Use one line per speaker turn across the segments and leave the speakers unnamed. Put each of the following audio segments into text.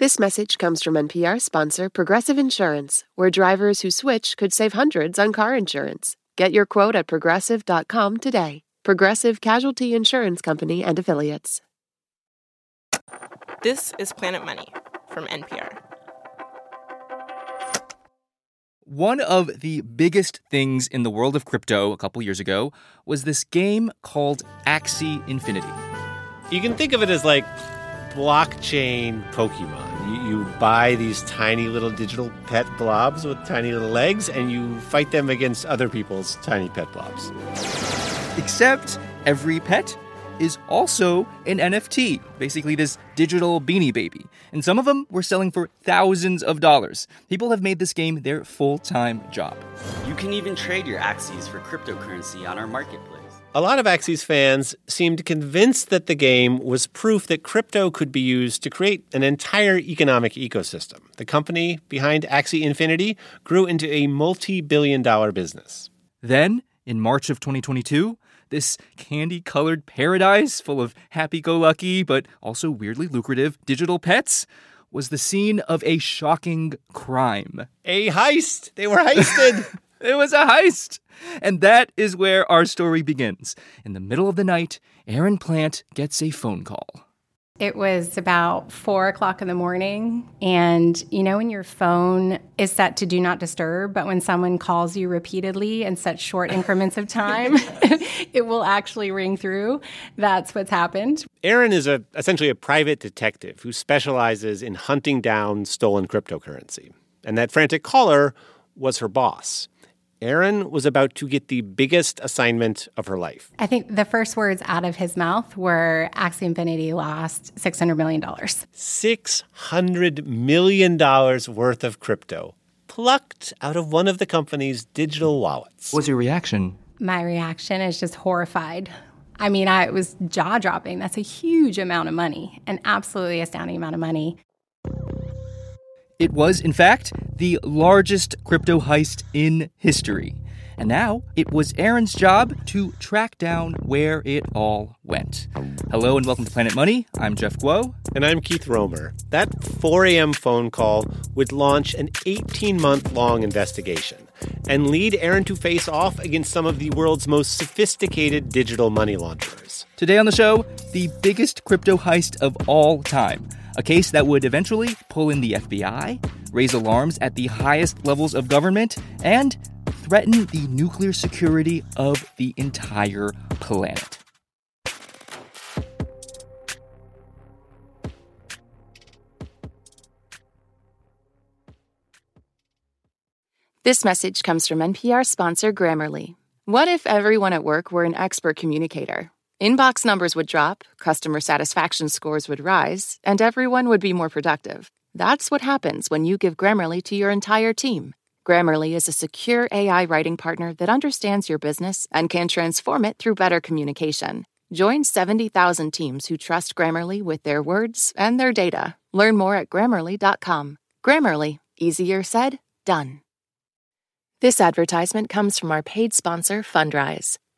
This message comes from NPR sponsor Progressive Insurance, where drivers who switch could save hundreds on car insurance. Get your quote at progressive.com today. Progressive Casualty Insurance Company and Affiliates.
This is Planet Money from NPR.
One of the biggest things in the world of crypto a couple years ago was this game called Axie Infinity.
You can think of it as like blockchain Pokemon. You, you, buy these tiny little digital pet blobs with tiny little legs, and you fight them against other people's tiny pet blobs.
Except every pet is also an NFT, basically this digital beanie baby. And some of them were selling for thousands of dollars. People have made this game their full time job.
You can even trade your Axies for cryptocurrency on our marketplace.
A lot of Axies fans seemed convinced that the game was proof that crypto could be used to create an entire economic ecosystem. The company behind Axie Infinity grew into a multi billion dollar business.
Then, in March of 2022, this candy colored paradise full of happy go lucky but also weirdly lucrative digital pets was the scene of a shocking crime.
A heist! They were heisted!
It was a heist. And that is where our story begins. In the middle of the night, Erin Plante gets a phone call.
It was about four o'clock in the morning. And you know, when your phone is set to do not disturb, but when someone calls you repeatedly in such short increments of time, it will actually ring through. That's what's happened.
Aaron is a, essentially a private detective who specializes in hunting down stolen cryptocurrency. And that frantic caller was her boss. Erin was about to get the biggest assignment of her life.
I think the first words out of his mouth were Axie Infinity lost $600 million.
$600 million worth of crypto plucked out of one of the company's digital wallets.
What was your reaction?
My reaction is just horrified. I mean, I, it was jaw dropping. That's a huge amount of money, an absolutely astounding amount of money.
It was, in fact, the largest crypto heist in history. And now it was Erin's job to track down where it all went. Hello and welcome to Planet Money. I'm Jeff Guo.
And I'm Keith Romer. That 4 a.m. phone call would launch an 18 month long investigation and lead Erin to face off against some of the world's most sophisticated digital money launderers.
Today on the show, the biggest crypto heist of all time a case that would eventually pull in the FBI, raise alarms at the highest levels of government, and threaten the nuclear security of the entire planet.
This message comes from NPR sponsor Grammarly. What if everyone at work were an expert communicator? Inbox numbers would drop, customer satisfaction scores would rise, and everyone would be more productive. That's what happens when you give Grammarly to your entire team. Grammarly is a secure AI writing partner that understands your business and can transform it through better communication. Join 70,000 teams who trust Grammarly with their words and their data. Learn more at grammarly.com. Grammarly, easier said, done. This advertisement comes from our paid sponsor, Fundrise.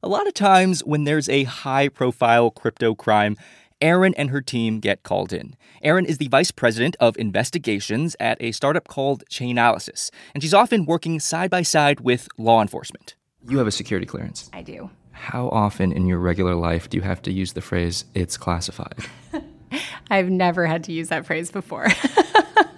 A lot of times when there's a high profile crypto crime, Erin and her team get called in. Erin is the vice president of investigations at a startup called Chainalysis, and she's often working side by side with law enforcement. You have a security clearance.
I do.
How often in your regular life do you have to use the phrase, it's classified?
I've never had to use that phrase before.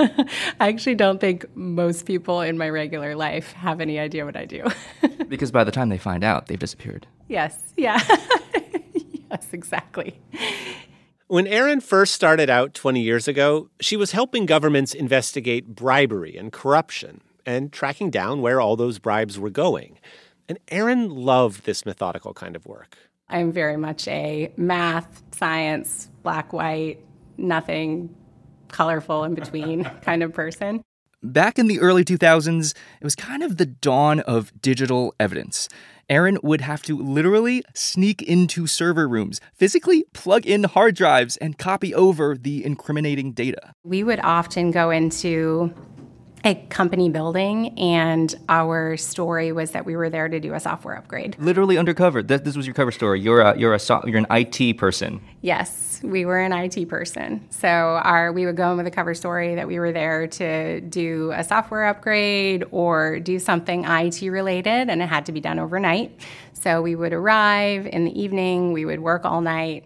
I actually don't think most people in my regular life have any idea what I do.
because by the time they find out, they've disappeared.
Yes, yeah. yes, exactly.
When Erin first started out 20 years ago, she was helping governments investigate bribery and corruption and tracking down where all those bribes were going. And Erin loved this methodical kind of work.
I'm very much a math, science, black, white, nothing colorful in between kind of person.
Back in the early 2000s, it was kind of the dawn of digital evidence. Erin would have to literally sneak into server rooms, physically plug in hard drives, and copy over the incriminating data.
We would often go into a company building, and our story was that we were there to do a software upgrade.
Literally undercover. This, this was your cover story. You're a you're a you're an IT person.
Yes, we were an IT person. So our we would go in with a cover story that we were there to do a software upgrade or do something IT related, and it had to be done overnight. So we would arrive in the evening. We would work all night,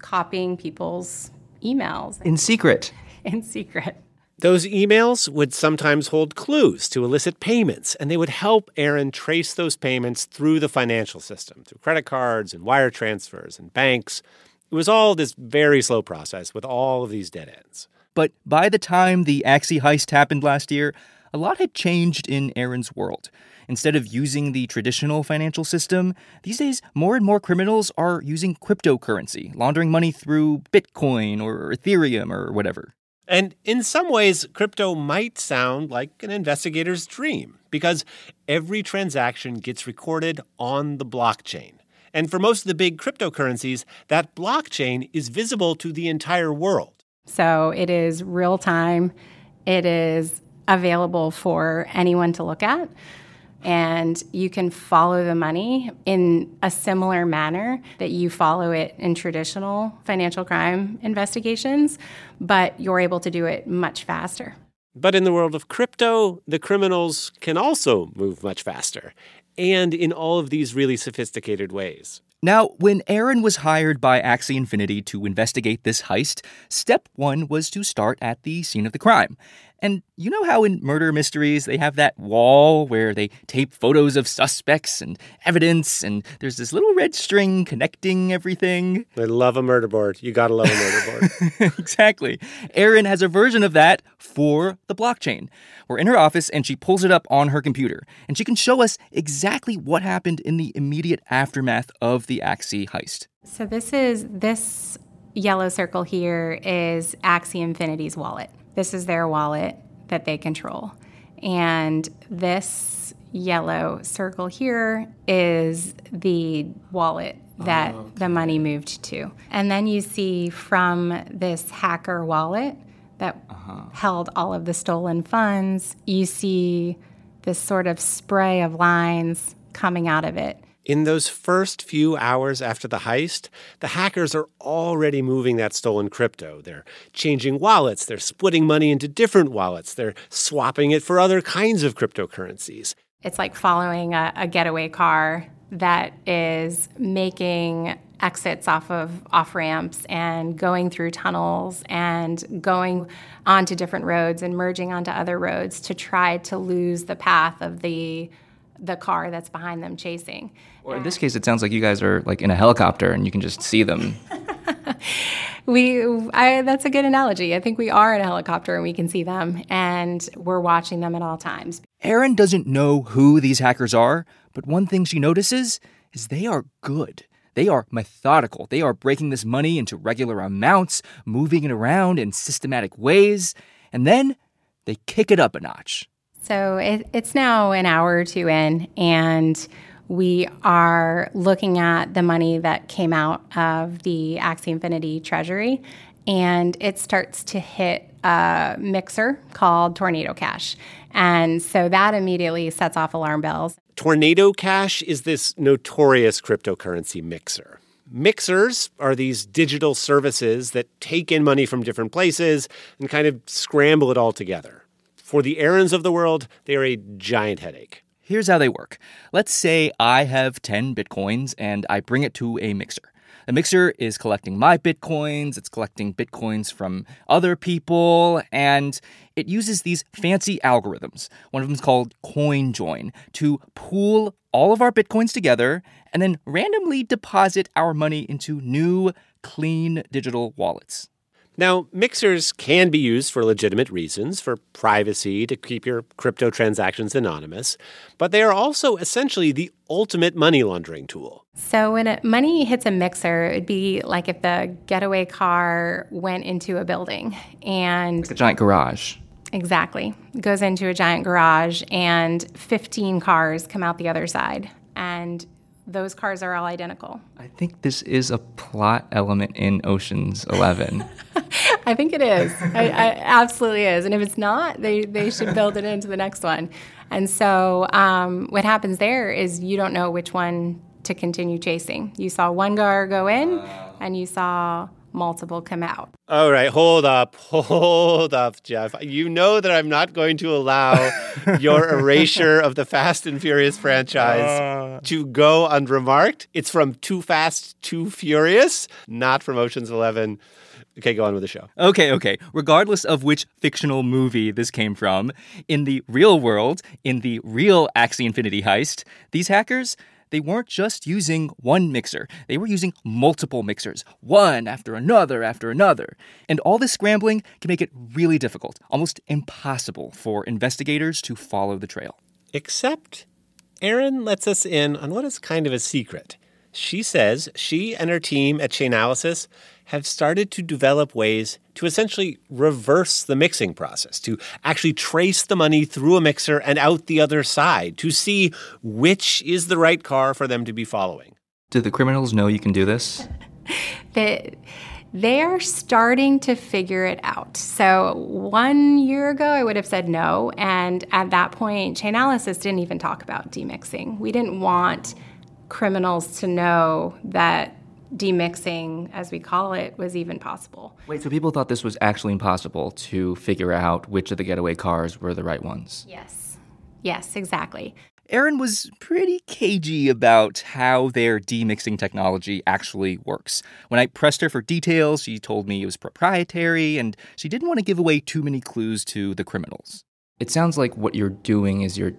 copying people's emails
in secret.
In secret.
Those emails would sometimes hold clues to illicit payments, and they would help Erin trace those payments through the financial system, through credit cards and wire transfers and banks. It was all this very slow process with all of these dead ends.
But by the time the Axie heist happened last year, a lot had changed in Erin's world. Instead of using the traditional financial system, these days more and more criminals are using cryptocurrency, laundering money through Bitcoin or Ethereum or whatever.
And in some ways, crypto might sound like an investigator's dream because every transaction gets recorded on the blockchain. And for most of the big cryptocurrencies, that blockchain is visible to the entire world.
So it is real time, it is available for anyone to look at and you can follow the money in a similar manner that you follow it in traditional financial crime investigations, but you're able to do it much faster.
But in the world of crypto, the criminals can also move much faster, and in all of these really sophisticated ways.
Now, when Erin was hired by Axie Infinity to investigate this heist, step one was to start at the scene of the crime. And you know how in murder mysteries they have that wall where they tape photos of suspects and evidence, and there's this little red string connecting everything?
I love a murder board. You gotta love a murder board.
exactly. Erin has a version of that for the blockchain. We're in her office and she pulls it up on her computer, and she can show us exactly what happened in the immediate aftermath of the Axie heist.
So this is this yellow circle here is Axie Infinity's wallet. This is their wallet that they control. And this yellow circle here is the wallet that oh, okay. the money moved to. And then you see from this hacker wallet that uh-huh. held all of the stolen funds, you see this sort of spray of lines coming out of it.
In those first few hours after the heist, the hackers are already moving that stolen crypto. They're changing wallets, they're splitting money into different wallets, they're swapping it for other kinds of cryptocurrencies.
It's like following a, a getaway car that is making exits off of off ramps and going through tunnels and going onto different roads and merging onto other roads to try to lose the path of the the car that's behind them chasing.
Or in this case, it sounds like you guys are like in a helicopter and you can just see them.
we, I, that's a good analogy. I think we are in a helicopter and we can see them, and we're watching them at all times.
Erin doesn't know who these hackers are, but one thing she notices is they are good. They are methodical. They are breaking this money into regular amounts, moving it around in systematic ways, and then they kick it up a notch.
So it, it's now an hour or two in, and we are looking at the money that came out of the Axie Infinity Treasury, and it starts to hit a mixer called Tornado Cash. And so that immediately sets off alarm bells.
Tornado Cash is this notorious cryptocurrency mixer. Mixers are these digital services that take in money from different places and kind of scramble it all together. For the Erins of the world, they are a giant headache.
Here's how they work. Let's say I have 10 bitcoins and I bring it to a mixer. The mixer is collecting my bitcoins, it's collecting bitcoins from other people, and it uses these fancy algorithms. One of them is called CoinJoin to pool all of our bitcoins together and then randomly deposit our money into new, clean digital wallets.
Now, mixers can be used for legitimate reasons, for privacy, to keep your crypto transactions anonymous, but they are also essentially the ultimate money laundering tool.
So when a, money hits a mixer, it'd be like if the getaway car went into a building and
Like a giant garage.
exactly goes into a giant garage and 15 cars come out the other side and those cars are all identical.
I think this is a plot element in Ocean's Eleven.
I think it is. I, I absolutely is. And if it's not, they, they should build it into the next one. And so um, what happens there is you don't know which one to continue chasing. You saw one car go in, and you saw multiple come out.
All right, hold up, hold up, Jeff. You know that I'm not going to allow your erasure of the Fast and Furious franchise to go unremarked. It's from Too Fast, Too Furious, not from Ocean's Eleven. Okay, go on with the show.
Okay, okay. Regardless of which fictional movie this came from, in the real world, in the real Axie Infinity heist, these hackers, they weren't just using one mixer. They were using multiple mixers, one after another after another. And all this scrambling can make it really difficult, almost impossible for investigators to follow the trail.
Except Erin lets us in on what is kind of a secret. She says she and her team at Chainalysis have started to develop ways to essentially reverse the mixing process, to actually trace the money through a mixer and out the other side, to see which is the right car for them to be following.
Do the criminals know you can do this?
They, they are starting to figure it out. So one year ago, I would have said no. And at that point, Chainalysis didn't even talk about demixing. We didn't want criminals to know that demixing, as we call it, was even possible.
Wait, so people thought this was actually impossible to figure out which of the getaway cars were the right ones?
Yes. Yes, exactly.
Erin was pretty cagey about how their demixing technology actually works. When I pressed her for details, she told me it was proprietary and she didn't want to give away too many clues to the criminals. It sounds like what you're doing is you're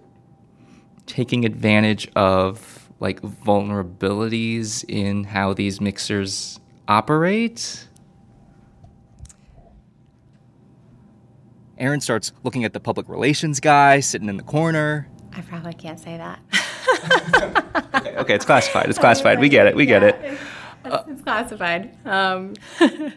taking advantage of like vulnerabilities in how these mixers operate. Erin starts looking at the public relations guy sitting in the corner.
I probably can't say that.
Okay, okay, it's classified. It's classified. We get it. We get it.
It's, it's classified. Um,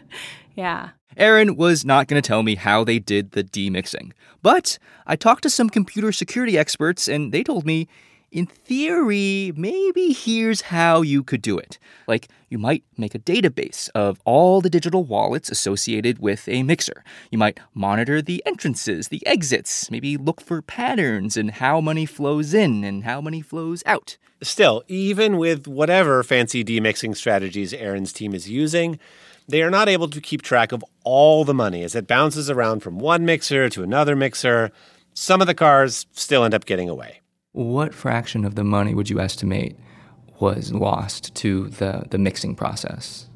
yeah.
Erin was not going to tell me how they did the demixing. But I talked to some computer security experts, and they told me, in theory, maybe here's how you could do it. Like, you might make a database of all the digital wallets associated with a mixer. You might monitor the entrances, the exits, maybe look for patterns in how money flows in and how money flows out.
Still, even with whatever fancy demixing strategies Erin's team is using, they are not able to keep track of all the money as it bounces around from one mixer to another mixer. Some of the cars still end up getting away.
What fraction of the money would you estimate was lost to the, the mixing process?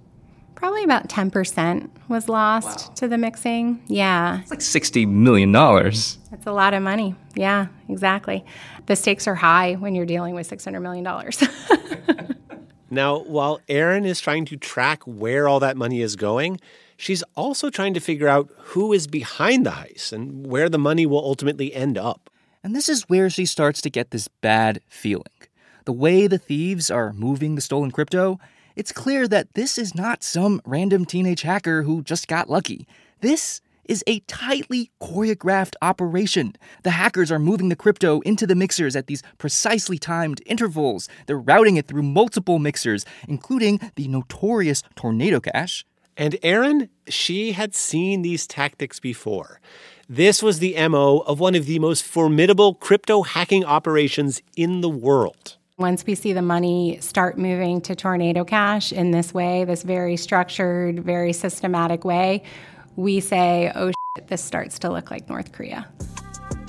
Probably about 10% was lost to the mixing. Yeah.
It's like $60 million.
That's a lot of money. Yeah, exactly. The stakes are high when you're dealing with $600 million.
Now, while Erin is trying to track where all that money is going, she's also trying to figure out who is behind the heist and where the money will ultimately end up.
And this is where she starts to get this bad feeling. The way the thieves are moving the stolen crypto, it's clear that this is not some random teenage hacker who just got lucky. This is a tightly choreographed operation. The hackers are moving the crypto into the mixers at these precisely timed intervals. They're routing it through multiple mixers, including the notorious Tornado Cash.
And Erin, she had seen these tactics before. This was the MO of one of the most formidable crypto hacking operations in the world.
Once we see the money start moving to Tornado Cash in this way, this very structured, very systematic way, we say, oh, shit, this starts to look like North Korea.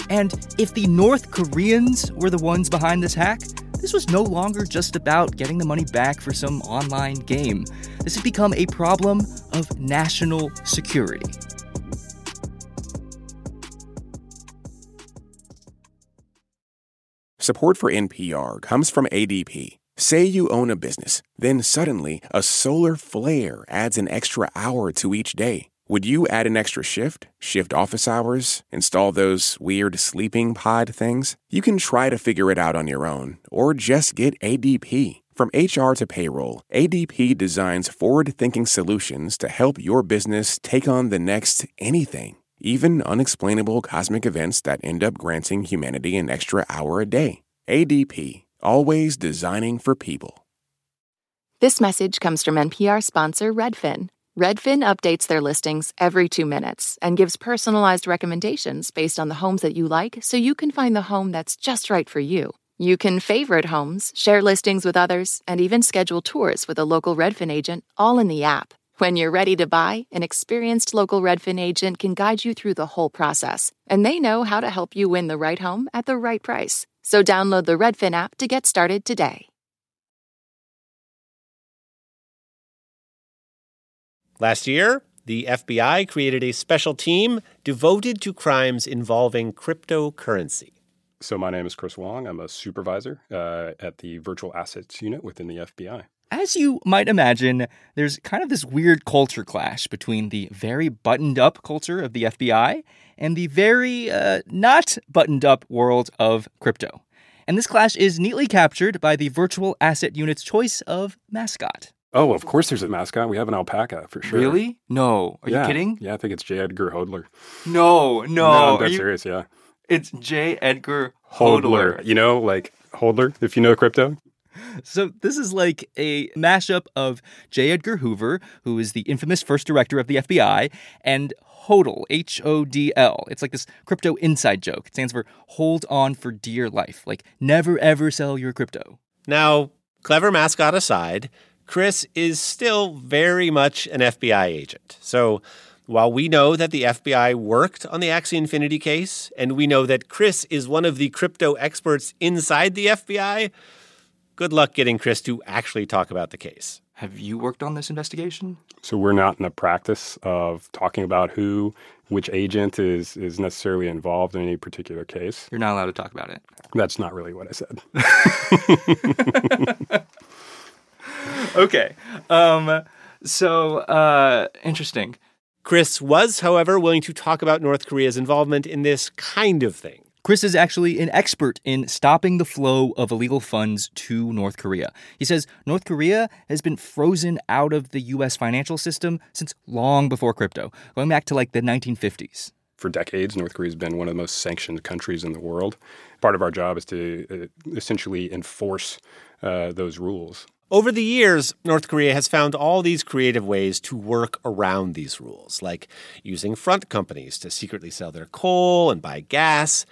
And if the North Koreans were the ones behind this hack, this was no longer just about getting the money back for some online game. This had become a problem of national security.
Support for NPR comes from ADP. Say you own a business, then suddenly a solar flare adds an extra hour to each day. Would you add an extra shift, shift office hours, install those weird sleeping pod things? You can try to figure it out on your own, or just get ADP. From HR to payroll, ADP designs forward thinking solutions to help your business take on the next anything, even unexplainable cosmic events that end up granting humanity an extra hour a day. ADP, always designing for people.
This message comes from NPR sponsor Redfin. Redfin updates their listings every two minutes and gives personalized recommendations based on the homes that you like so you can find the home that's just right for you. You can favorite homes, share listings with others, and even schedule tours with a local Redfin agent all in the app. When you're ready to buy, an experienced local Redfin agent can guide you through the whole process, and they know how to help you win the right home at the right price. So download the Redfin app to get started today.
Last year, the FBI created a special team devoted to crimes involving cryptocurrency.
So, my name is Chris Wong. I'm a supervisor uh, at the Virtual Assets Unit within the FBI.
As you might imagine, there's kind of this weird culture clash between the very buttoned up culture of the FBI and the very uh, not buttoned up world of crypto. And this clash is neatly captured by the Virtual Asset Unit's choice of mascot.
Oh, of course there's a mascot. We have an alpaca for sure.
Really? No. Are
yeah.
you kidding?
Yeah, I think it's J. Edgar Hodler.
No, no.
No, I'm dead
you...
serious, yeah.
It's J. Edgar
Hodler.
Hodler.
You know, like Hodler, if you know crypto.
So this is like a mashup of J. Edgar Hoover, who is the infamous first director of the FBI, and HODL, H O D L. It's like this crypto inside joke. It stands for hold on for dear life, like never ever sell your crypto.
Now, clever mascot aside, Chris is still very much an FBI agent. So while we know that the FBI worked on the Axie Infinity case, and we know that Chris is one of the crypto experts inside the FBI, good luck getting Chris to actually talk about the case.
Have you worked on this investigation?
So we're not in the practice of talking about who, which agent is is necessarily involved in any particular case.
You're not allowed to talk about it.
That's not really what I said.
okay. Um, so uh, interesting.
Chris was, however, willing to talk about North Korea's involvement in this kind of thing.
Chris is actually an expert in stopping the flow of illegal funds to North Korea. He says North Korea has been frozen out of the U.S. financial system since long before crypto, going back to like the 1950s.
For decades, North Korea has been one of the most sanctioned countries in the world. Part of our job is to uh, essentially enforce uh, those rules.
Over the years, North Korea has found all these creative ways to work around these rules, like using front companies to secretly sell their coal and buy gas.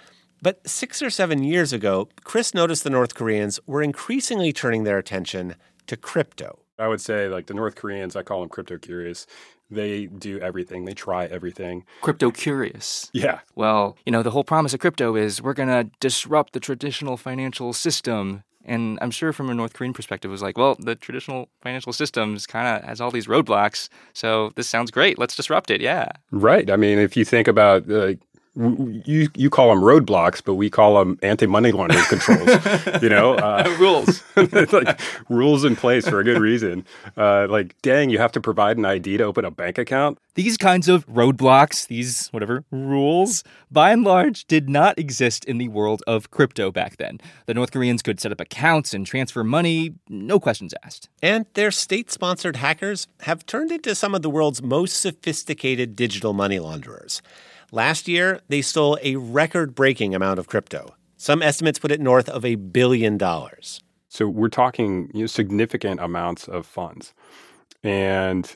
But six or seven years ago, Chris noticed the North Koreans were increasingly turning their attention to crypto.
I would say, like the North Koreans, I call them crypto curious. They do everything, they try everything.
Crypto curious.
Yeah.
Well, you know, the whole promise of crypto is we're going to disrupt the traditional financial system. And I'm sure from a North Korean perspective, it was like, well, the traditional financial systems kind of has all these roadblocks. So this sounds great. Let's disrupt it. Yeah.
Right. I mean, if you think about uh, you you call them roadblocks, but we call them anti money laundering controls. you know,
uh, rules,
like rules in place for a good reason. Uh, like, dang, you have to provide an ID to open a bank account.
These kinds of roadblocks, these whatever rules, by and large, did not exist in the world of crypto back then. The North Koreans could set up accounts and transfer money, no questions asked.
And their state-sponsored hackers have turned into some of the world's most sophisticated digital money launderers. Last year, they stole a record breaking amount of crypto. Some estimates put it north of a billion dollars.
So we're talking you know, significant amounts of funds. And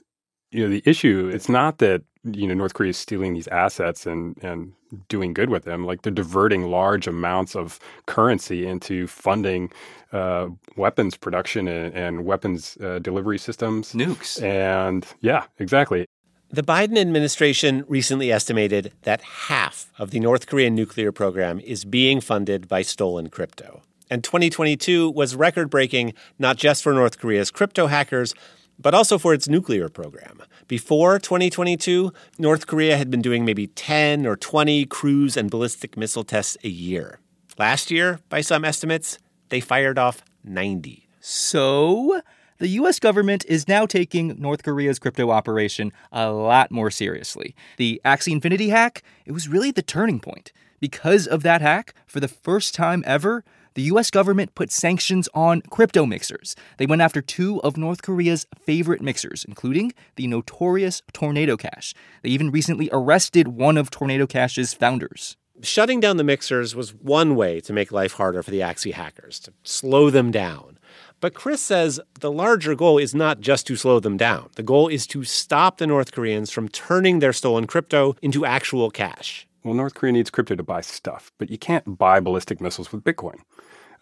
you know the issue it's not that you know North Korea is stealing these assets and and doing good with them like they're diverting large amounts of currency into funding uh, weapons production and, and weapons uh, delivery systems
nukes
and yeah exactly
the Biden administration recently estimated that half of the North Korean nuclear program is being funded by stolen crypto. And 2022 was record breaking not just for North Korea's crypto hackers, but also for its nuclear program. Before 2022, North Korea had been doing maybe 10 or 20 cruise and ballistic missile tests a year. Last year, by some estimates, they fired off 90.
So, the US government is now taking North Korea's crypto operation a lot more seriously. The Axie Infinity hack, it was really the turning point. Because of that hack, for the first time ever, the US government put sanctions on crypto mixers. They went after two of North Korea's favorite mixers, including the notorious Tornado Cash. They even recently arrested one of Tornado Cash's founders.
Shutting down the mixers was one way to make life harder for the Axie hackers, to slow them down. But Chris says the larger goal is not just to slow them down. The goal is to stop the North Koreans from turning their stolen crypto into actual cash.
Well, North Korea needs crypto to buy stuff, but you can't buy ballistic missiles with Bitcoin.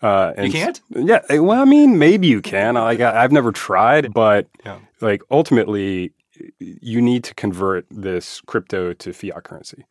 Uh, you can't?
Yeah. Eh, well, I mean, maybe you can. Like I, have never tried, but yeah. like ultimately, you need to convert this crypto to fiat currency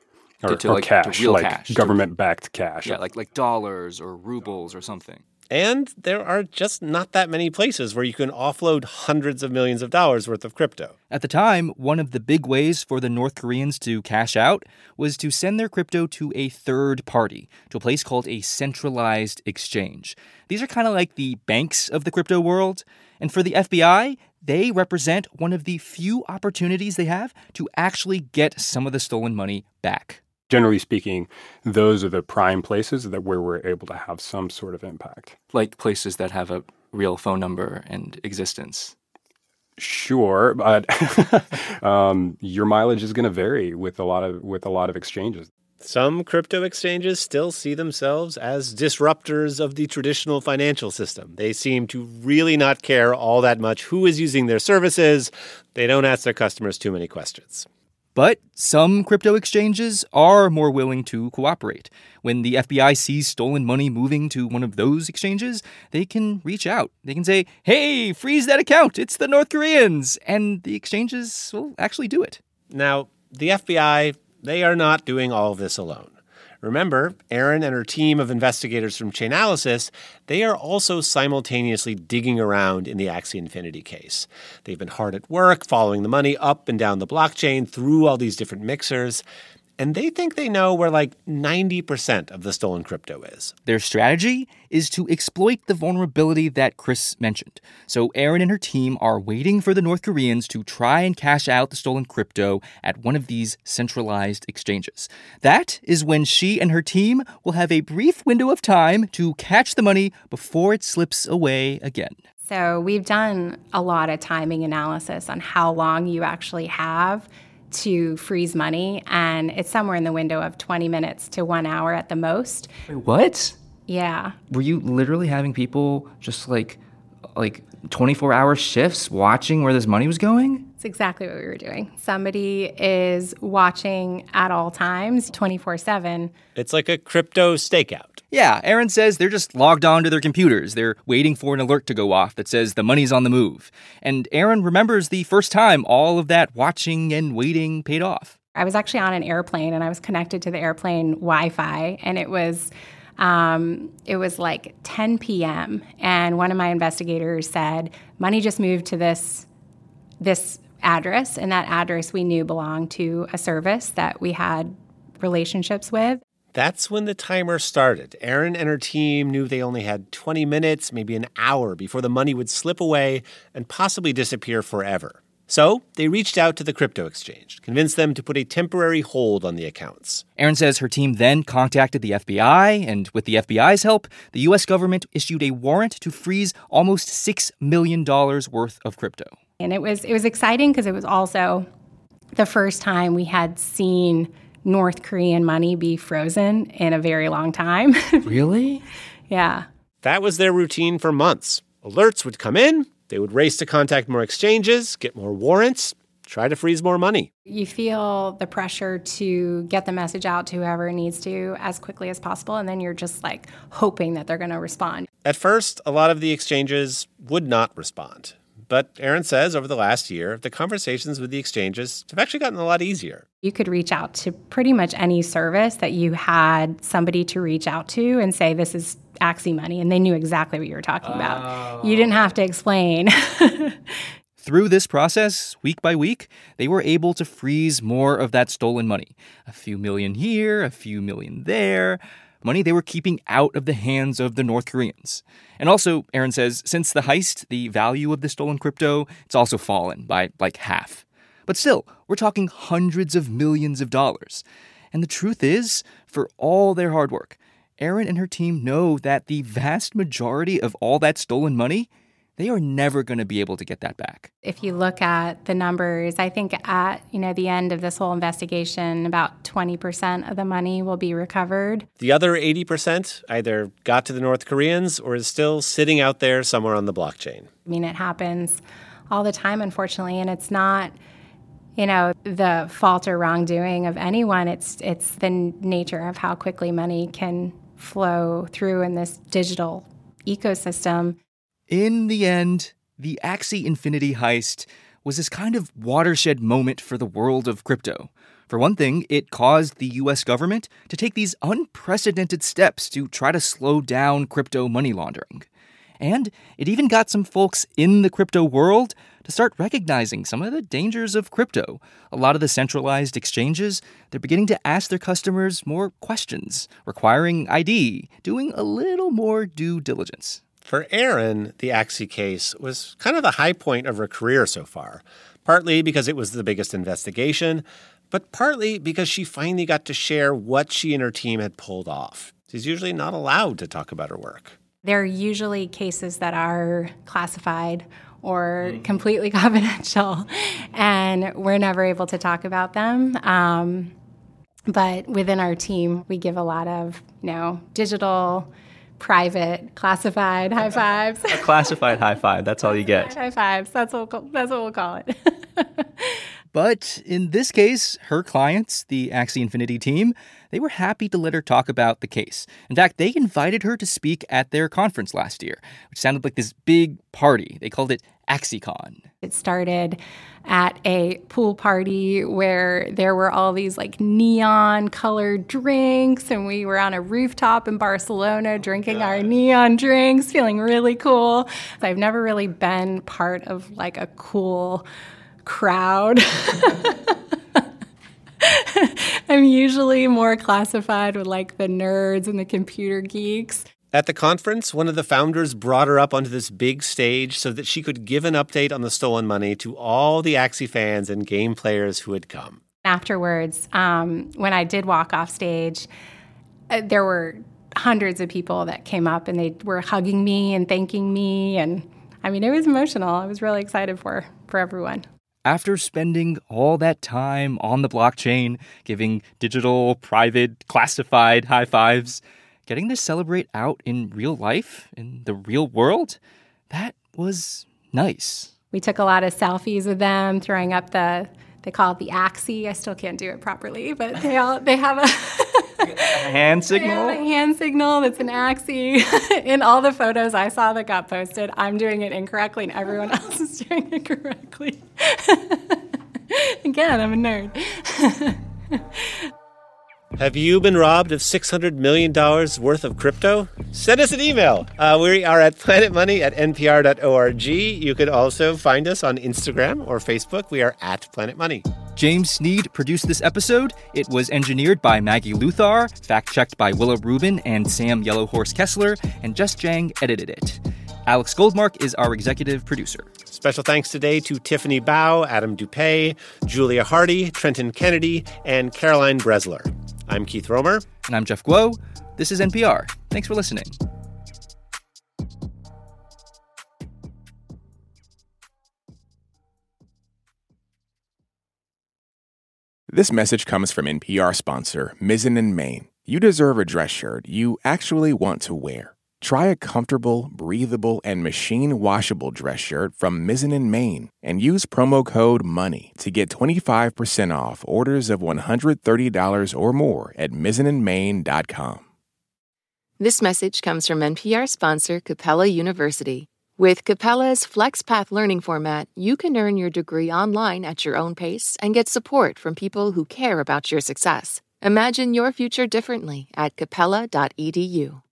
or,
to, to or
like, cash, like
cash,
government-backed cash.
Yeah, like like dollars or rubles or something.
And there are just not that many places where you can offload hundreds of millions of dollars worth of crypto.
At the time, one of the big ways for the North Koreans to cash out was to send their crypto to a third party, to a place called a centralized exchange. These are kind of like the banks of the crypto world. And for the FBI, they represent one of the few opportunities they have to actually get some of the stolen money back
generally speaking, those are the prime places that where we're able to have some sort of impact.
Like places that have a real phone number and existence.
Sure, but um, your mileage is going to vary with a lot of with a lot of exchanges.
Some crypto exchanges still see themselves as disruptors of the traditional financial system. They seem to really not care all that much who is using their services. They don't ask their customers too many questions.
But some crypto exchanges are more willing to cooperate. When the FBI sees stolen money moving to one of those exchanges, they can reach out. They can say, hey, freeze that account. It's the North Koreans. And the exchanges will actually do it.
Now, the FBI, they are not doing all this alone. Remember, Erin and her team of investigators from Chainalysis, they are also simultaneously digging around in the Axie Infinity case. They've been hard at work following the money up and down the blockchain through all these different mixers and they think they know where like 90% of the stolen crypto is.
Their strategy is to exploit the vulnerability that Chris mentioned. So Erin and her team are waiting for the North Koreans to try and cash out the stolen crypto at one of these centralized exchanges. That is when she and her team will have a brief window of time to catch the money before it slips away again.
So, we've done a lot of timing analysis on how long you actually have to freeze money, and it's somewhere in the window of 20 minutes to one hour at the most.
Wait, what?
Yeah.
Were you literally having people just like, like 24 hour shifts watching where this money was going?
It's exactly what we were doing. Somebody is watching at all times, 24 7.
It's like a crypto stakeout.
Yeah, Erin says they're just logged on to their computers. They're waiting for an alert to go off that says the money's on the move. And Erin remembers the first time all of that watching and waiting paid off.
I was actually on an airplane and I was connected to the airplane Wi Fi, and it was. Um, it was like 10 p.m. and one of my investigators said money just moved to this this address and that address we knew belonged to a service that we had relationships with
that's when the timer started. Erin and her team knew they only had 20 minutes, maybe an hour, before the money would slip away and possibly disappear forever. So they reached out to the crypto exchange, convinced them to put a temporary hold on the accounts.
Erin says her team then contacted the FBI, and with the FBI's help, the U.S. government issued a warrant to freeze almost $6 million worth of crypto.
And it was, it was exciting because it was also the first time we had seen North Korean money be frozen in a very long time.
really?
Yeah.
That was their routine for months. Alerts would come in, they would race to contact more exchanges, get more warrants, try to freeze more money.
You feel the pressure to get the message out to whoever needs to as quickly as possible, and then you're just like hoping that they're going to respond.
At first, a lot of the exchanges would not respond. But Erin says over the last year, the conversations with the exchanges have actually gotten a lot easier.
You could reach out to pretty much any service that you had somebody to reach out to and say, This is Axie money. And they knew exactly what you were talking about. You oh. didn't have to explain.
Through this process, week by week, they were able to freeze more of that stolen money. A few million here, a few million there. money they were keeping out of the hands of the North Koreans. And also, Erin says, since the heist, the value of the stolen crypto, it's also fallen by like half. But still, we're talking hundreds of millions of dollars. And the truth is, for all their hard work, Erin and her team know that the vast majority of all that stolen money they are never going to be able to get that back.
If you look at the numbers, I think at you know the end of this whole investigation, about 20% of the money will be recovered.
The other 80% either got to the North Koreans or is still sitting out there somewhere on the blockchain.
I mean, it happens all the time, unfortunately, and it's not you know the fault or wrongdoing of anyone. It's it's the nature of how quickly money can flow through in this digital ecosystem.
In the end, the Axie Infinity heist was this kind of watershed moment for the world of crypto. For one thing, it caused the US government to take these unprecedented steps to try to slow down crypto money laundering. And it even got some folks in the crypto world to start recognizing some of the dangers of crypto. A lot of the centralized exchanges, they're beginning to ask their customers more questions, requiring ID, doing a little more due diligence.
For Erin, the Axie case was kind of the high point of her career so far, partly because it was the biggest investigation, but partly because she finally got to share what she and her team had pulled off. She's usually not allowed to talk about her work.
There are usually cases that are classified or mm-hmm. completely confidential, and we're never able to talk about them. Um, but within our team, we give a lot of, you know, digital private, classified high fives.
a classified high five. That's all you get.
High fives. That's what we'll, that's what we'll call it.
but in this case, her clients, the Axie Infinity team, they were happy to let her talk about the case. In fact, they invited her to speak at their conference last year, which sounded like this big party. They called it AxieCon.
It started at a pool party where there were all these like neon colored drinks, and we were on a rooftop in Barcelona oh drinking our neon drinks, feeling really cool. I've never really been part of like a cool crowd. I'm usually more classified with like the nerds and the computer geeks.
At the conference, one of the founders brought her up onto this big stage so that she could give an update on the stolen money to all the Axie fans and game players who had come.
Afterwards, um, when I did walk off stage, uh, there were hundreds of people that came up and they were hugging me and thanking me. And I mean, it was emotional. I was really excited for, for everyone.
After spending all that time on the blockchain, giving digital, private, classified high fives, getting to celebrate out in real life, in the real world, that was nice.
We took a lot of selfies with them, throwing up the they call it the axie. I still can't do it properly, but they all they have a,
a hand signal.
a hand signal that's an axie. in all the photos I saw that got posted, I'm doing it incorrectly, and everyone else is doing it correctly. Again, I'm a nerd.
Have you been robbed of $600 million worth of crypto? Send us an email. Uh, we are at planetmoney at npr.org. You could also find us on Instagram or Facebook. We are at Planet Money.
James Sneed produced this episode. It was engineered by Maggie Luthar, fact checked by Willa Rubin and Sam Yellowhorse Kesler, and Jess Jiang edited it. Alex Goldmark is our executive producer.
Special thanks today to Tiffany Bao, Adam Dupay, Julia Hardy, Trenton Kennedy, and Caroline Bresler. I'm Keith Romer.
And I'm Jeff Guo. This is NPR. Thanks for listening.
This message comes from NPR sponsor Mizzen and Main. You deserve a dress shirt you actually want to wear. Try a comfortable, breathable, and machine washable dress shirt from Mizzen and Main and use promo code MONEY to get 25% off orders of $130 or more at mizzenandmain.com.
This message comes from NPR sponsor Capella University. With Capella's FlexPath learning format, you can earn your degree online at your own pace and get support from people who care about your success. Imagine your future differently at capella.edu.